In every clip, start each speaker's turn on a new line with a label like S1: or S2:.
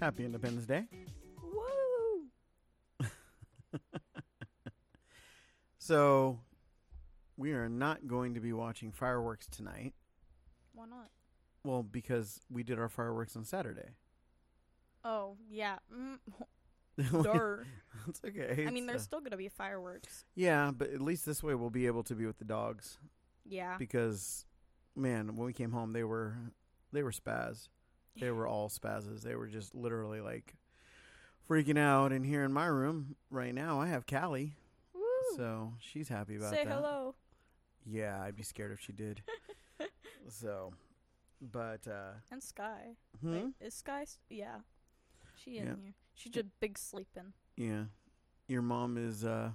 S1: Happy Independence Day. Woo! so, we are not going to be watching fireworks tonight.
S2: Why not?
S1: Well, because we did our fireworks on Saturday.
S2: Oh, yeah. Mm. Darn. it's okay. I mean, there's uh, still going to be fireworks.
S1: Yeah, but at least this way we'll be able to be with the dogs.
S2: Yeah.
S1: Because, man, when we came home, they were they were spaz they were all spazzes. They were just literally like freaking out. And here in my room right now, I have Callie.
S2: Woo.
S1: So she's happy about
S2: Say
S1: that.
S2: Say hello.
S1: Yeah, I'd be scared if she did. so, but. uh
S2: And Sky.
S1: Hmm? Wait,
S2: is Sky. St- yeah. She in yeah. here. She's just big sleeping.
S1: Yeah. Your mom is. uh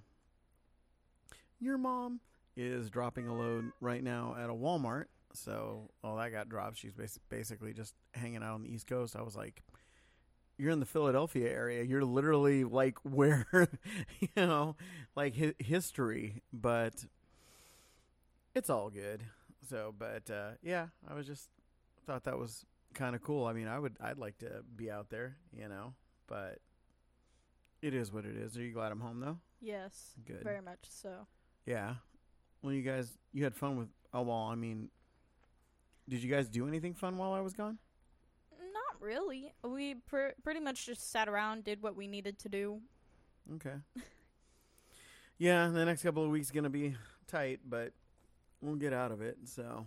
S1: Your mom is dropping a load right now at a Walmart so all that got dropped. She's bas- basically just hanging out on the East Coast. I was like, you're in the Philadelphia area. You're literally like where, you know, like hi- history, but it's all good. So, but uh, yeah, I was just thought that was kind of cool. I mean, I would, I'd like to be out there, you know, but it is what it is. Are you glad I'm home though?
S2: Yes. Good. Very much so.
S1: Yeah. Well, you guys, you had fun with. Oh well, I mean, did you guys do anything fun while I was gone?
S2: Not really. We pr- pretty much just sat around, did what we needed to do.
S1: Okay. yeah, the next couple of weeks going to be tight, but we'll get out of it. So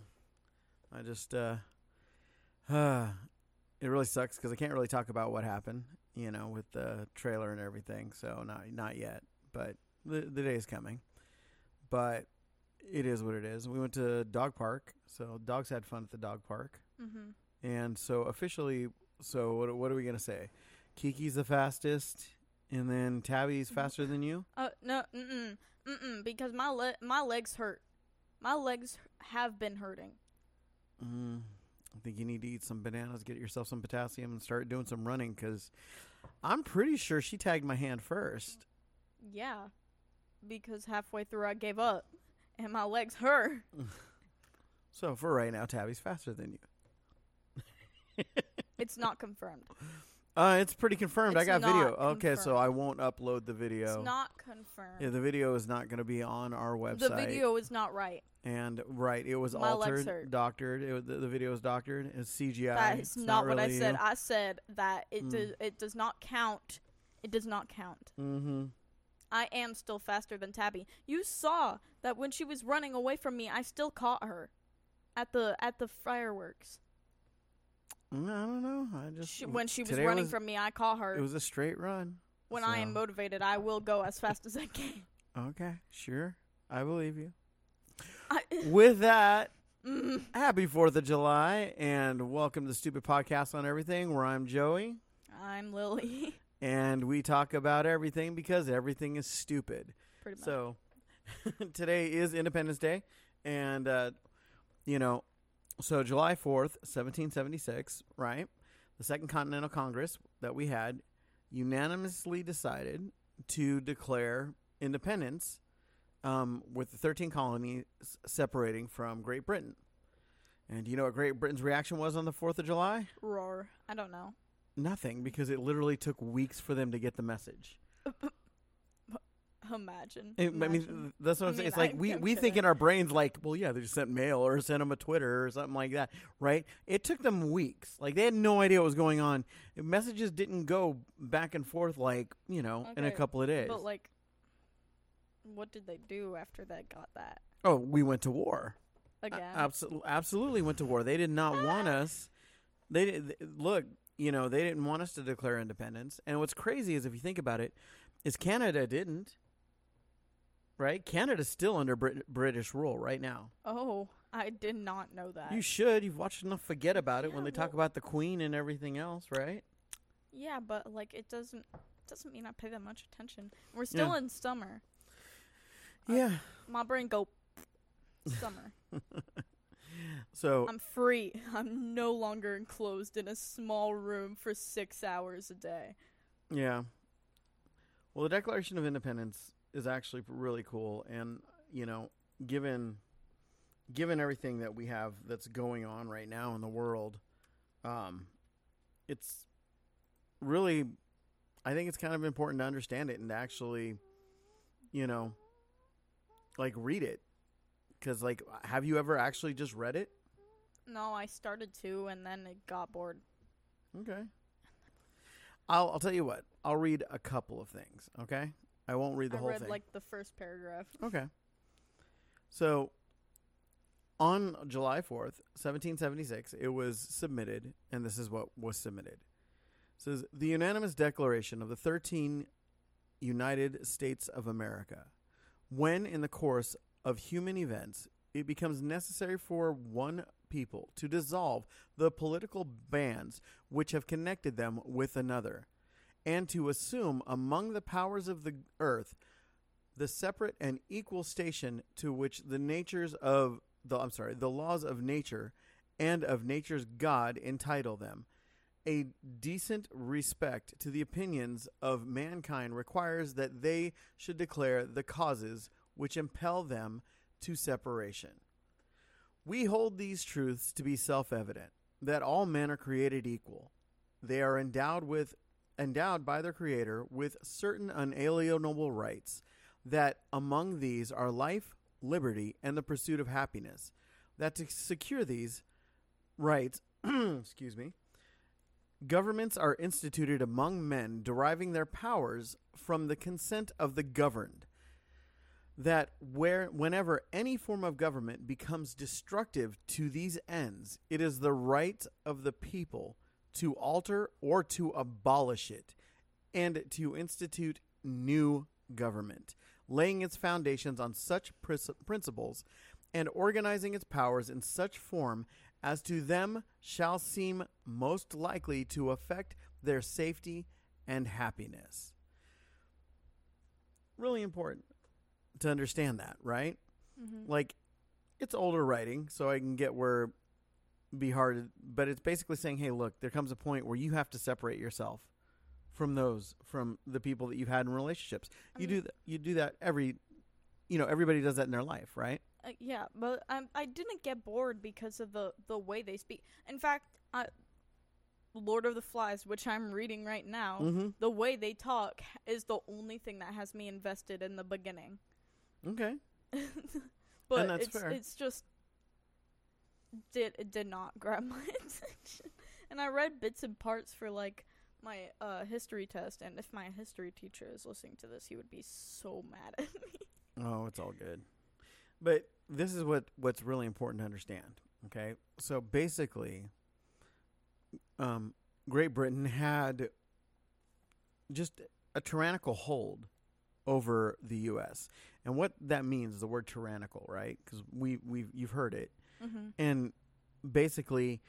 S1: I just uh, uh it really sucks cuz I can't really talk about what happened, you know, with the trailer and everything. So not not yet, but the the day is coming. But it is what it is. We went to dog park, so dogs had fun at the dog park,
S2: mm-hmm.
S1: and so officially, so what? What are we gonna say? Kiki's the fastest, and then Tabby's mm-hmm. faster than you.
S2: Uh, no, mm-mm, mm-mm, because my le- my legs hurt. My legs have been hurting.
S1: Mm, I think you need to eat some bananas, get yourself some potassium, and start doing some running. Because I'm pretty sure she tagged my hand first.
S2: Yeah, because halfway through I gave up and my legs hurt.
S1: so for right now, Tabby's faster than
S2: you. it's not confirmed.
S1: Uh, it's pretty confirmed. It's I got video. Confirmed. Okay, so I won't upload the video.
S2: It's not confirmed.
S1: Yeah, the video is not going to be on our website. The
S2: video is not right.
S1: And right, it was My altered, doctored. It the, the, video is doctored. It's CGI. That is it's
S2: not, not really what I said. You. I said that it mm. does. It does not count. It does not count.
S1: Mm-hmm.
S2: I am still faster than Tabby. You saw that when she was running away from me, I still caught her at the at the fireworks.
S1: Mm, I don't know. I just
S2: she, when she was running was, from me, I caught her.
S1: It was a straight run.
S2: When so. I am motivated, I will go as fast as I can.
S1: Okay, sure. I believe you. I With that, mm. happy 4th of July and welcome to the Stupid Podcast on Everything, where I'm Joey.
S2: I'm Lily.
S1: and we talk about everything because everything is stupid. Pretty much. So today is Independence Day, and uh, you know, so July fourth, seventeen seventy six, right? The Second Continental Congress that we had unanimously decided to declare independence um, with the 13 colonies separating from Great Britain. And do you know what Great Britain's reaction was on the 4th of July?
S2: Roar. I don't know.
S1: Nothing, because it literally took weeks for them to get the message.
S2: Imagine.
S1: It,
S2: I
S1: mean, that's what I I'm mean, saying. It's like I- we, we think in our brains, like, well, yeah, they just sent mail or sent them a Twitter or something like that, right? It took them weeks. Like, they had no idea what was going on. Messages didn't go back and forth, like, you know, in a couple of days.
S2: But like, what did they do after they got that
S1: oh, we went to war.
S2: again?
S1: Absolutely, absolutely went to war. They did not want us. They, they look you know, they didn't want us to declare independence. And what's crazy is if you think about it, is Canada didn't. Right? Canada's still under Brit- British rule right now.
S2: Oh, I did not know that.
S1: You should. You've watched enough Forget About It yeah, when they talk about the Queen and everything else, right?
S2: Yeah, but like it doesn't doesn't mean I pay that much attention. We're still yeah. in summer.
S1: Yeah. Uh,
S2: my brain go summer.
S1: So
S2: I'm free. I'm no longer enclosed in a small room for six hours a day.
S1: Yeah. Well, the Declaration of Independence is actually really cool, and you know, given given everything that we have that's going on right now in the world, um, it's really, I think it's kind of important to understand it and to actually, you know, like read it because, like, have you ever actually just read it?
S2: No, I started to, and then it got bored.
S1: Okay. I'll, I'll tell you what. I'll read a couple of things, okay? I won't read the I whole read, thing.
S2: like, the first paragraph.
S1: Okay. So, on July 4th, 1776, it was submitted, and this is what was submitted. It says the unanimous declaration of the 13 United States of America, when in the course of human events, it becomes necessary for one people to dissolve the political bands which have connected them with another, and to assume among the powers of the earth the separate and equal station to which the natures of the I'm sorry, the laws of nature and of nature's God entitle them. A decent respect to the opinions of mankind requires that they should declare the causes which impel them to separation. We hold these truths to be self evident that all men are created equal. They are endowed with endowed by their creator with certain unalienable rights that among these are life, liberty, and the pursuit of happiness. That to secure these rights, excuse me, governments are instituted among men deriving their powers from the consent of the governed that where whenever any form of government becomes destructive to these ends, it is the right of the people to alter or to abolish it and to institute new government, laying its foundations on such principles and organizing its powers in such form as to them shall seem most likely to affect their safety and happiness. Really important to understand that, right? Mm-hmm. Like it's older writing, so I can get where be hard, but it's basically saying, hey, look, there comes a point where you have to separate yourself from those from the people that you've had in relationships. I you mean, do th- you do that every you know, everybody does that in their life, right?
S2: Uh, yeah, but I didn't get bored because of the the way they speak. In fact, I, Lord of the Flies, which I'm reading right now, mm-hmm. the way they talk is the only thing that has me invested in the beginning.
S1: Okay.
S2: but it's fair. it's just did it did not grab my attention. And I read bits and parts for like my uh, history test, and if my history teacher is listening to this, he would be so mad at me.
S1: Oh, it's all good. But this is what what's really important to understand. Okay, so basically, um, Great Britain had just a tyrannical hold over the U.S. And what that means, the word tyrannical, right? Because we we you've heard it, mm-hmm. and basically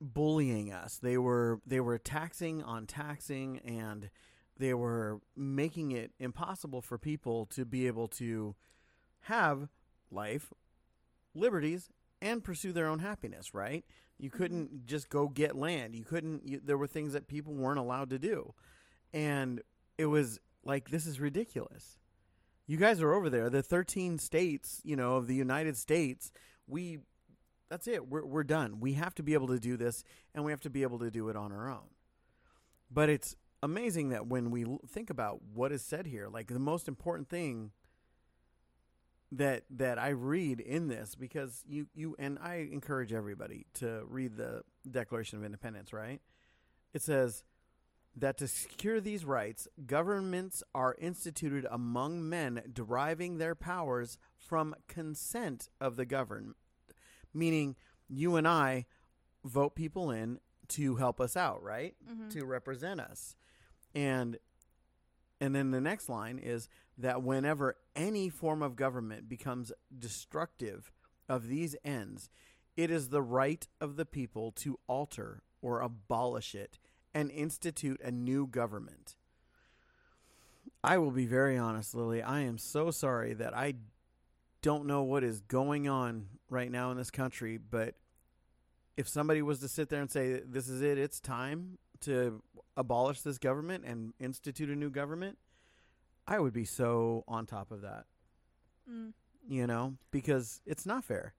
S1: bullying us. They were they were taxing on taxing, and they were making it impossible for people to be able to have life, liberties, and pursue their own happiness. Right? You mm-hmm. couldn't mm-hmm. just go get land. You couldn't. You, there were things that people weren't allowed to do, and it was like this is ridiculous you guys are over there. The 13 states, you know, of the United States, we that's it. We're we're done. We have to be able to do this and we have to be able to do it on our own. But it's amazing that when we think about what is said here, like the most important thing that that I read in this because you you and I encourage everybody to read the Declaration of Independence, right? It says that to secure these rights, governments are instituted among men deriving their powers from consent of the governed, meaning you and I vote people in to help us out, right? Mm-hmm. To represent us. And and then the next line is that whenever any form of government becomes destructive of these ends, it is the right of the people to alter or abolish it and institute a new government. I will be very honest, Lily. I am so sorry that I don't know what is going on right now in this country, but if somebody was to sit there and say, This is it, it's time to abolish this government and institute a new government, I would be so on top of that. Mm. You know, because it's not fair.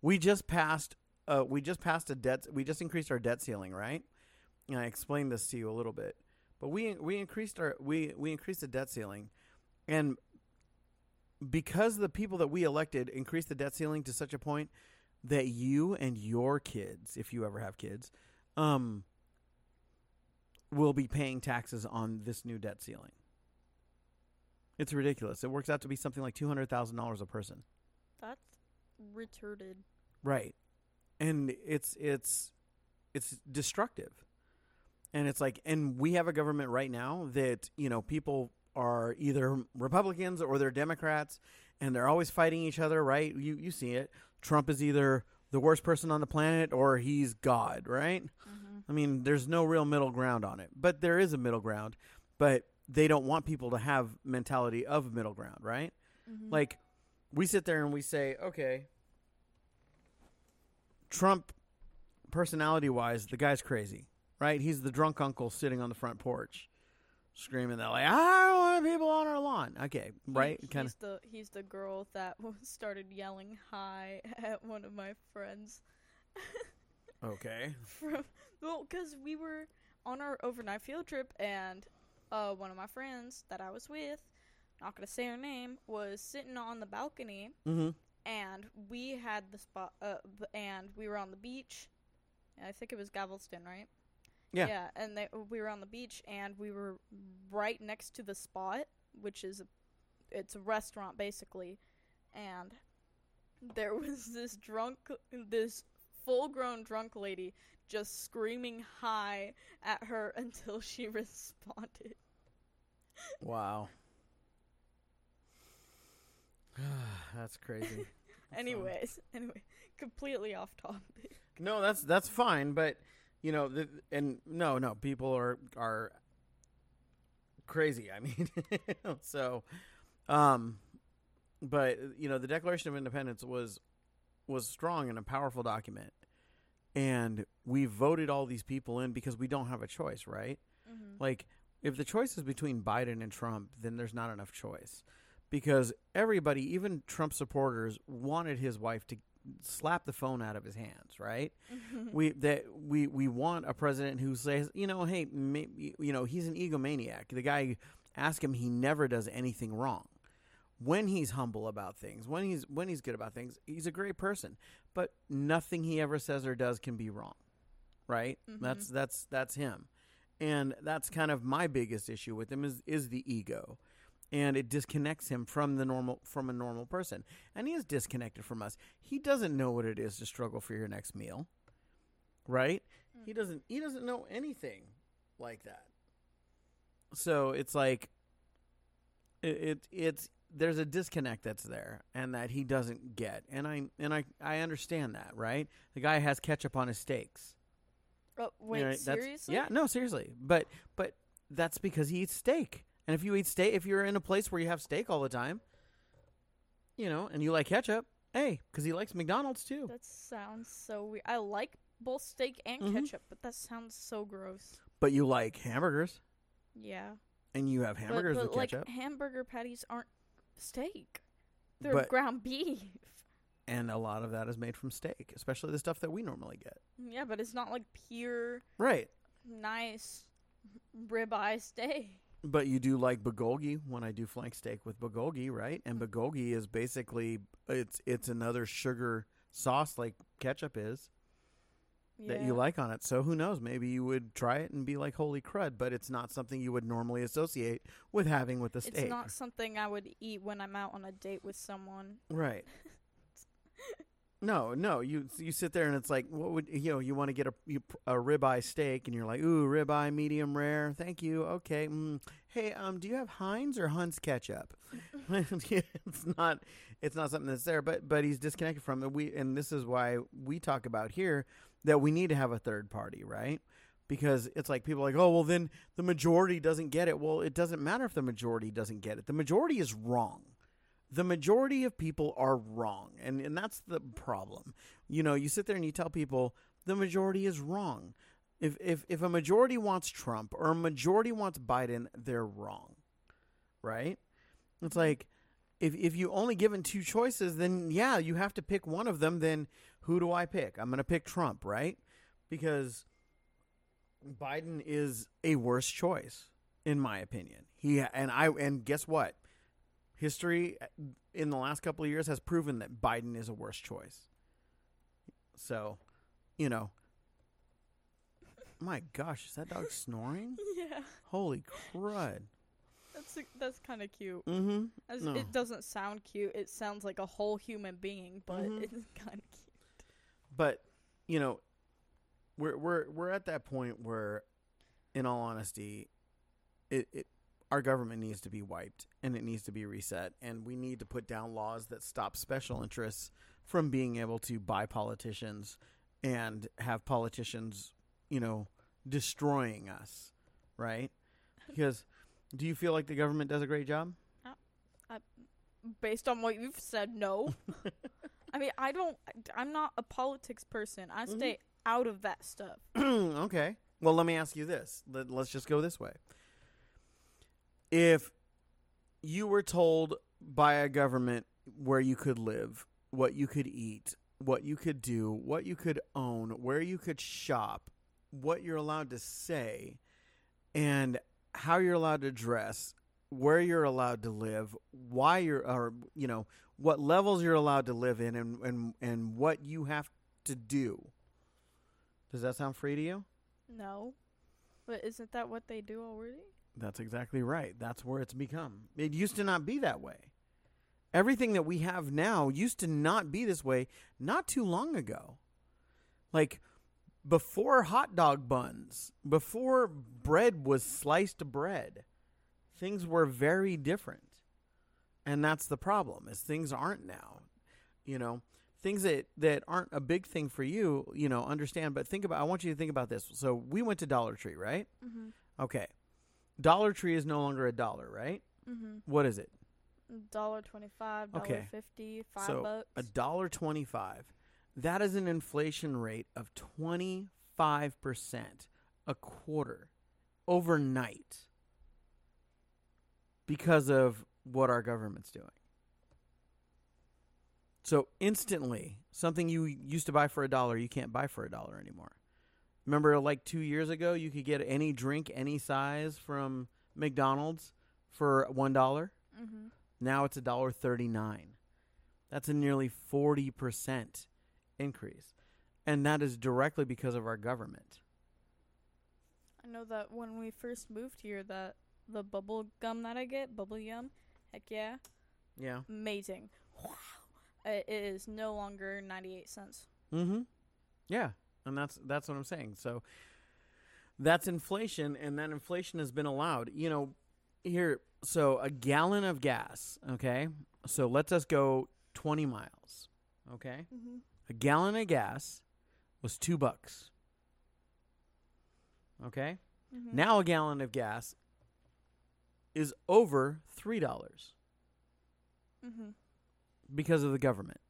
S1: We just passed. Uh, we just passed a debt. We just increased our debt ceiling, right? and I explained this to you a little bit, but we we increased our we we increased the debt ceiling, and because the people that we elected increased the debt ceiling to such a point that you and your kids, if you ever have kids, um, will be paying taxes on this new debt ceiling. It's ridiculous. It works out to be something like two hundred thousand dollars a person.
S2: That's retarded.
S1: Right, and it's it's it's destructive. And it's like, and we have a government right now that, you know, people are either Republicans or they're Democrats and they're always fighting each other, right? You, you see it. Trump is either the worst person on the planet or he's God, right? Mm-hmm. I mean, there's no real middle ground on it, but there is a middle ground, but they don't want people to have mentality of middle ground, right? Mm-hmm. Like we sit there and we say, okay, Trump personality wise, the guy's crazy right? He's the drunk uncle sitting on the front porch, screaming that like, "I don't want people on our lawn." Okay, right? He,
S2: kind of. The, he's the girl that started yelling "hi" at one of my friends.
S1: okay. From
S2: well, because we were on our overnight field trip, and uh, one of my friends that I was with, not gonna say her name, was sitting on the balcony.
S1: Mm-hmm.
S2: And we had the spot, uh, and we were on the beach. I think it was Galveston, right?
S1: Yeah.
S2: Yeah, and they, we were on the beach and we were right next to the spot, which is a, it's a restaurant basically, and there was this drunk this full-grown drunk lady just screaming hi at her until she responded.
S1: Wow. that's crazy.
S2: anyways, anyway, completely off topic.
S1: No, that's that's fine, but you know, the, and no, no, people are are crazy. I mean, so, um, but you know, the Declaration of Independence was was strong and a powerful document, and we voted all these people in because we don't have a choice, right? Mm-hmm. Like, if the choice is between Biden and Trump, then there's not enough choice because everybody, even Trump supporters, wanted his wife to slap the phone out of his hands, right? Mm-hmm. we that we we want a president who says, you know, hey, maybe, you know, he's an egomaniac. The guy ask him, he never does anything wrong. When he's humble about things, when he's when he's good about things, he's a great person. But nothing he ever says or does can be wrong, right? Mm-hmm. That's that's that's him, and that's kind of my biggest issue with him is is the ego and it disconnects him from the normal from a normal person and he is disconnected from us he doesn't know what it is to struggle for your next meal right mm he doesn't he doesn't know anything like that so it's like it, it it's there's a disconnect that's there and that he doesn't get and i and i i understand that right the guy has ketchup on his steaks
S2: oh wait you know, seriously
S1: yeah no seriously but but that's because he eats steak and if you eat steak, if you're in a place where you have steak all the time, you know, and you like ketchup, hey, because he likes McDonald's too.
S2: That sounds so weird. I like both steak and mm-hmm. ketchup, but that sounds so gross.
S1: But you like hamburgers.
S2: Yeah.
S1: And you have hamburgers but, but with like ketchup.
S2: Hamburger patties aren't steak; they're but ground beef.
S1: And a lot of that is made from steak, especially the stuff that we normally get.
S2: Yeah, but it's not like pure,
S1: right?
S2: Nice ribeye steak.
S1: But you do like bulgogi when I do flank steak with bulgogi, right? And bulgogi is basically it's it's another sugar sauce like ketchup is yeah. that you like on it. So who knows? Maybe you would try it and be like, "Holy crud!" But it's not something you would normally associate with having with the steak. It's
S2: not something I would eat when I'm out on a date with someone.
S1: Right. No, no. You you sit there and it's like, what would you know? You want to get a a ribeye steak, and you're like, ooh, ribeye, medium rare. Thank you. Okay. Mm. Hey, um, do you have Heinz or Hunt's ketchup? it's not it's not something that's there, but but he's disconnected from it. We and this is why we talk about here that we need to have a third party, right? Because it's like people like, oh well, then the majority doesn't get it. Well, it doesn't matter if the majority doesn't get it. The majority is wrong the majority of people are wrong. And, and that's the problem. You know, you sit there and you tell people the majority is wrong. If, if, if a majority wants Trump or a majority wants Biden, they're wrong. Right? It's like if, if you only given two choices, then yeah, you have to pick one of them. Then who do I pick? I'm going to pick Trump, right? Because Biden is a worse choice, in my opinion. He and I and guess what? history uh, in the last couple of years has proven that Biden is a worse choice. So, you know, my gosh, is that dog snoring?
S2: Yeah.
S1: Holy crud.
S2: That's a, that's kind of cute.
S1: Mm-hmm.
S2: As, no. It doesn't sound cute. It sounds like a whole human being, but mm-hmm. it's kind of cute.
S1: But you know, we're we're we're at that point where, in all honesty, it it our government needs to be wiped and it needs to be reset and we need to put down laws that stop special interests from being able to buy politicians and have politicians you know destroying us right because do you feel like the government does a great job uh,
S2: uh, based on what you've said no i mean i don't i'm not a politics person i mm-hmm. stay out of that stuff
S1: okay well let me ask you this Let, let's just go this way if you were told by a government where you could live, what you could eat, what you could do, what you could own, where you could shop, what you're allowed to say, and how you're allowed to dress, where you're allowed to live, why you're or you know, what levels you're allowed to live in and and and what you have to do. Does that sound free to you?
S2: No. But isn't that what they do already?
S1: That's exactly right. That's where it's become. It used to not be that way. Everything that we have now used to not be this way not too long ago. Like before hot dog buns, before bread was sliced bread, things were very different. And that's the problem. Is things aren't now. You know, things that that aren't a big thing for you, you know, understand, but think about I want you to think about this. So we went to Dollar Tree, right? hmm Okay. Dollar Tree is no longer a dollar, right? Mm-hmm. What is it?
S2: Dollar twenty-five, dollar okay. fifty, five so bucks.
S1: a dollar twenty-five. That is an inflation rate of twenty-five percent a quarter overnight because of what our government's doing. So instantly, something you used to buy for a dollar, you can't buy for a dollar anymore. Remember, like two years ago, you could get any drink, any size from McDonald's for one mm-hmm. Now it's a dollar thirty-nine. That's a nearly forty percent increase, and that is directly because of our government.
S2: I know that when we first moved here, that the bubble gum that I get, bubble yum, heck yeah,
S1: yeah,
S2: amazing. Wow, uh, it is no longer ninety-eight cents.
S1: Mm-hmm. Yeah, and that's that's what I'm saying. So that's inflation, and that inflation has been allowed. You know, here, so a gallon of gas. Okay, so let's us go 20 miles. Okay, mm-hmm. a gallon of gas was two bucks. Okay, mm-hmm. now a gallon of gas is over three dollars mm-hmm. because of the government.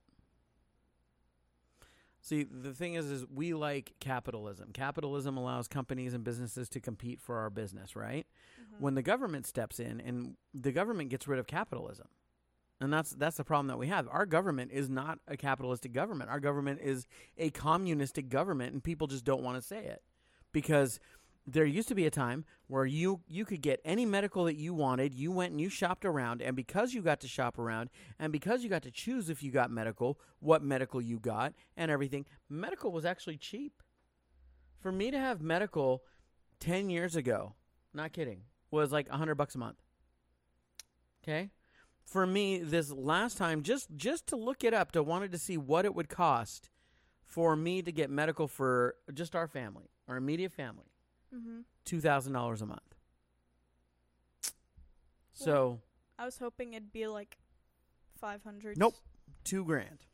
S1: See, the thing is, is we like capitalism. Capitalism allows companies and businesses to compete for our business, right? Mm-hmm. When the government steps in and the government gets rid of capitalism, and that's that's the problem that we have. Our government is not a capitalistic government. Our government is a communistic government, and people just don't want to say it because there used to be a time where you you could get any medical that you wanted you went and you shopped around and because you got to shop around and because you got to choose if you got medical what medical you got and everything medical was actually cheap for me to have medical 10 years ago not kidding was like 100 bucks a month okay for me this last time just just to look it up to wanted to see what it would cost for me to get medical for just our family our immediate family mm-hmm. 2000 dollars a month. So
S2: I was hoping it'd be like five hundred.
S1: Nope, two grand.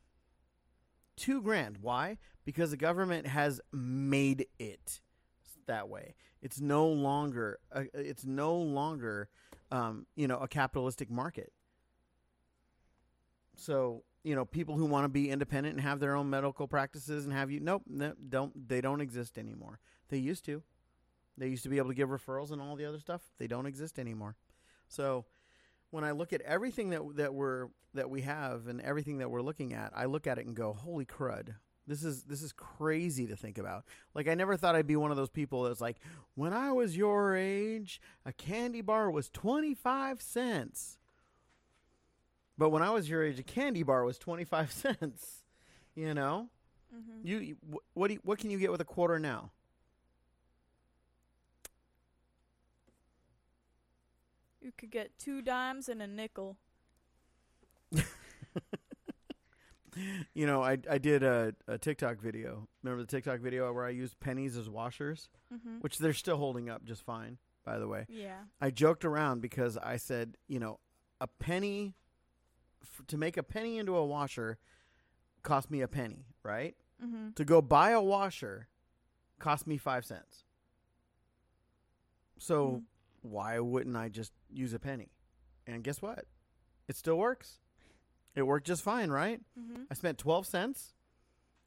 S1: Two grand. Why? Because the government has made it that way. It's no longer. Uh, it's no longer, um, you know, a capitalistic market. So you know, people who want to be independent and have their own medical practices and have you. Nope, no, don't. They don't exist anymore. They used to. They used to be able to give referrals and all the other stuff. They don't exist anymore. So when I look at everything that that we're that we have and everything that we're looking at, I look at it and go, "Holy crud. This is this is crazy to think about. Like I never thought I'd be one of those people that's like, "When I was your age, a candy bar was 25 cents." But when I was your age, a candy bar was 25 cents. You know? Mm-hmm. You what do you, what can you get with a quarter now?
S2: You could get two dimes and a nickel.
S1: you know, I I did a, a TikTok video. Remember the TikTok video where I used pennies as washers, mm-hmm. which they're still holding up just fine, by the way.
S2: Yeah. I
S1: joked around because I said, you know, a penny f- to make a penny into a washer cost me a penny, right? Mm-hmm. To go buy a washer cost me five cents. So mm-hmm why wouldn't I just use a penny? And guess what? It still works. It worked just fine, right? Mm-hmm. I spent 12 cents.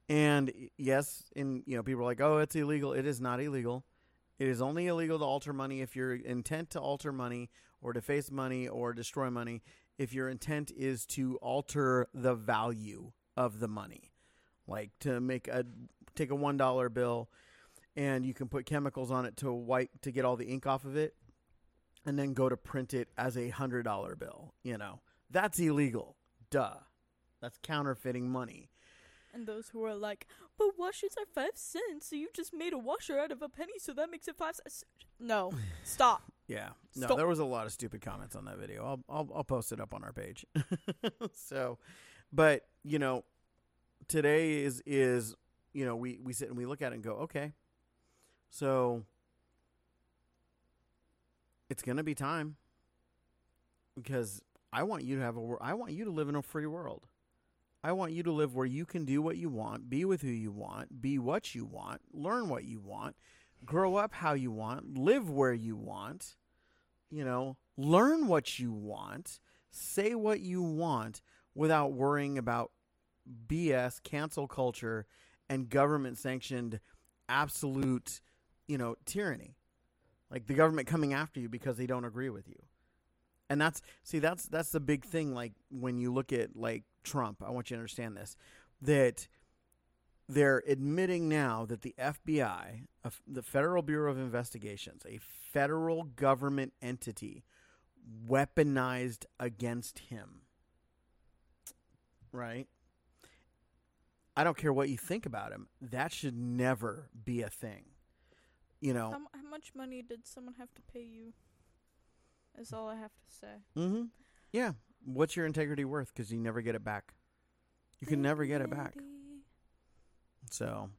S1: And yes, and you know, people are like, "Oh, it's illegal." It is not illegal. It is only illegal to alter money if your intent to alter money or deface money or destroy money if your intent is to alter the value of the money. Like to make a take a $1 bill and you can put chemicals on it to white to get all the ink off of it and then go to print it as a hundred dollar bill. You know, that's illegal. Duh. That's counterfeiting money.
S2: And those who are like, but washers are five cents, so you just made a washer out of a penny, so that makes it five cents. No, stop.
S1: yeah, no, stop. there was a lot of stupid comments on that video. I'll I'll, I'll post it up on our page. so, but you know, today is is you know we we sit and we look at it and go, okay, so it's going to be time because I want you to have a I want you to live in a free world. I want you to live where you can do what you want, be with who you want, be what you want, learn what you want, grow up how you want, live where you want, you know, learn what you want, say what you want without worrying about BS, cancel culture, and government sanctioned absolute, you know, tyranny like the government coming after you because they don't agree with you and that's see that's that's the big thing like when you look at like trump i want you to understand this that they're admitting now that the fbi the federal bureau of investigations a federal government entity weaponized against him right i don't care what you think about him that should never be a thing you know.
S2: How, how, much money did someone have to pay you? Is all I have to say.
S1: Mm-hmm. Yeah. What's your integrity worth? Because you never get it back. You can never get it back. So,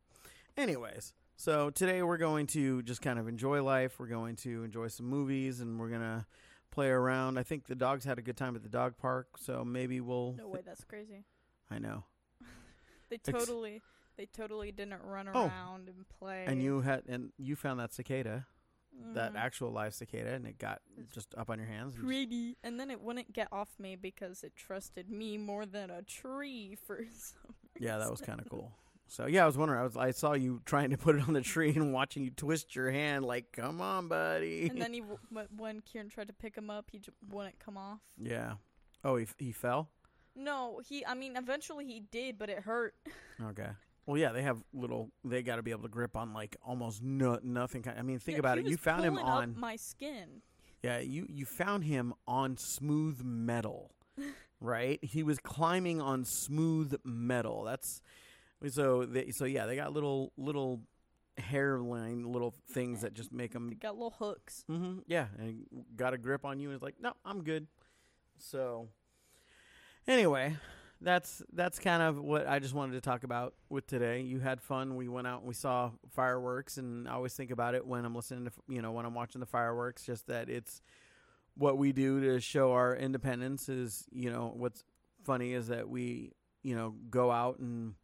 S1: anyways, so today we're going to just kind of enjoy life. We're going to enjoy some movies, and we're gonna play around. I think the dogs had a good time at the dog park, so maybe we'll.
S2: No way, that's crazy.
S1: I know.
S2: they totally. Ex- they totally didn't run oh. around and play.
S1: And you had and you found that cicada, mm. that mm-hmm. actual live cicada, and it got it's just up on your hands.
S2: Pretty, and, and then it wouldn't get off me because it trusted me more than a tree for some. Reason.
S1: Yeah, that was kind of cool. So yeah, I was wondering. I was I saw you trying to put it on the tree and watching you twist your hand like, "Come on, buddy."
S2: And then he w- when Kieran tried to pick him up, he j- wouldn't come off.
S1: Yeah. Oh, he f- he fell.
S2: No, he. I mean, eventually he did, but it hurt.
S1: Okay. Well, yeah, they have little. They got to be able to grip on like almost no, nothing. I mean, think yeah, about it. You found him on
S2: my skin.
S1: Yeah, you you found him on smooth metal, right? He was climbing on smooth metal. That's so. They, so yeah, they got little little hairline little things yeah. that just make them they
S2: got little hooks.
S1: Mm-hmm, yeah, and got a grip on you and it's like, no, I'm good. So anyway, that's that's kind of what I just wanted to talk about with today. You had fun. We went out and we saw fireworks, and I always think about it when I'm listening to you know when I'm watching the fireworks. Just that it's what we do to show our independence. Is you know what's funny is that we you know go out and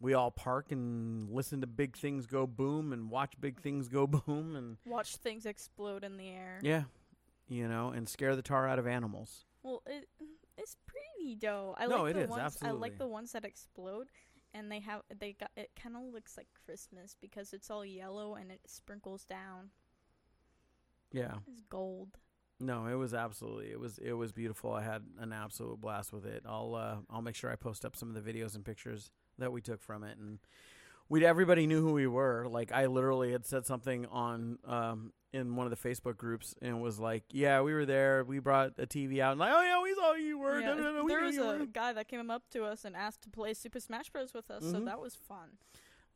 S1: we all park and listen to big things go boom and watch big things go boom and
S2: watch things explode in the air.
S1: Yeah, you know, and scare the tar out of animals.
S2: Well, it, it's pretty dough. I no, like it the is, ones, absolutely. I like the ones that explode, and they have they got it. Kind of looks like Christmas because it's all yellow and it sprinkles down.
S1: Yeah,
S2: it's gold.
S1: No, it was absolutely it was it was beautiful. I had an absolute blast with it. I'll uh, I'll make sure I post up some of the videos and pictures that we took from it and we everybody knew who we were. Like I literally had said something on um, in one of the Facebook groups and was like, "Yeah, we were there. We brought a TV out." And like, "Oh yeah, we saw you were." Yeah, there
S2: was a
S1: were.
S2: guy that came up to us and asked to play Super Smash Bros. with us, mm-hmm. so that was fun.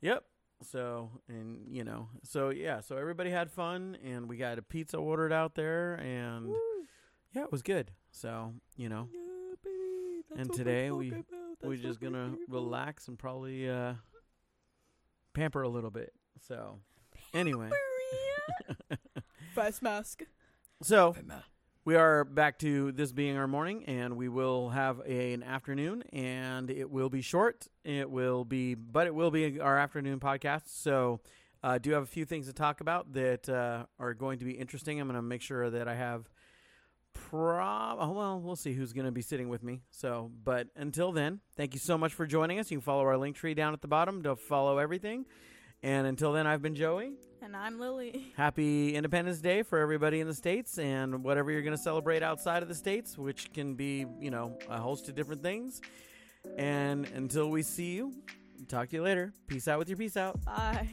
S1: Yep. So and you know, so yeah, so everybody had fun, and we got a pizza ordered out there, and Woo. yeah, it was good. So you know, yeah, baby, and today we we're just gonna people. relax and probably uh, pamper a little bit. So anyway.
S2: Face mask.
S1: So we are back to this being our morning, and we will have a, an afternoon, and it will be short. It will be, but it will be our afternoon podcast. So I uh, do have a few things to talk about that uh, are going to be interesting. I'm going to make sure that I have. Prob oh, well, we'll see who's going to be sitting with me. So, but until then, thank you so much for joining us. You can follow our link tree down at the bottom to follow everything. And until then, I've been Joey.
S2: And I'm Lily.
S1: Happy Independence Day for everybody in the States and whatever you're going to celebrate outside of the States, which can be, you know, a host of different things. And until we see you, talk to you later. Peace out with your peace out.
S2: Bye.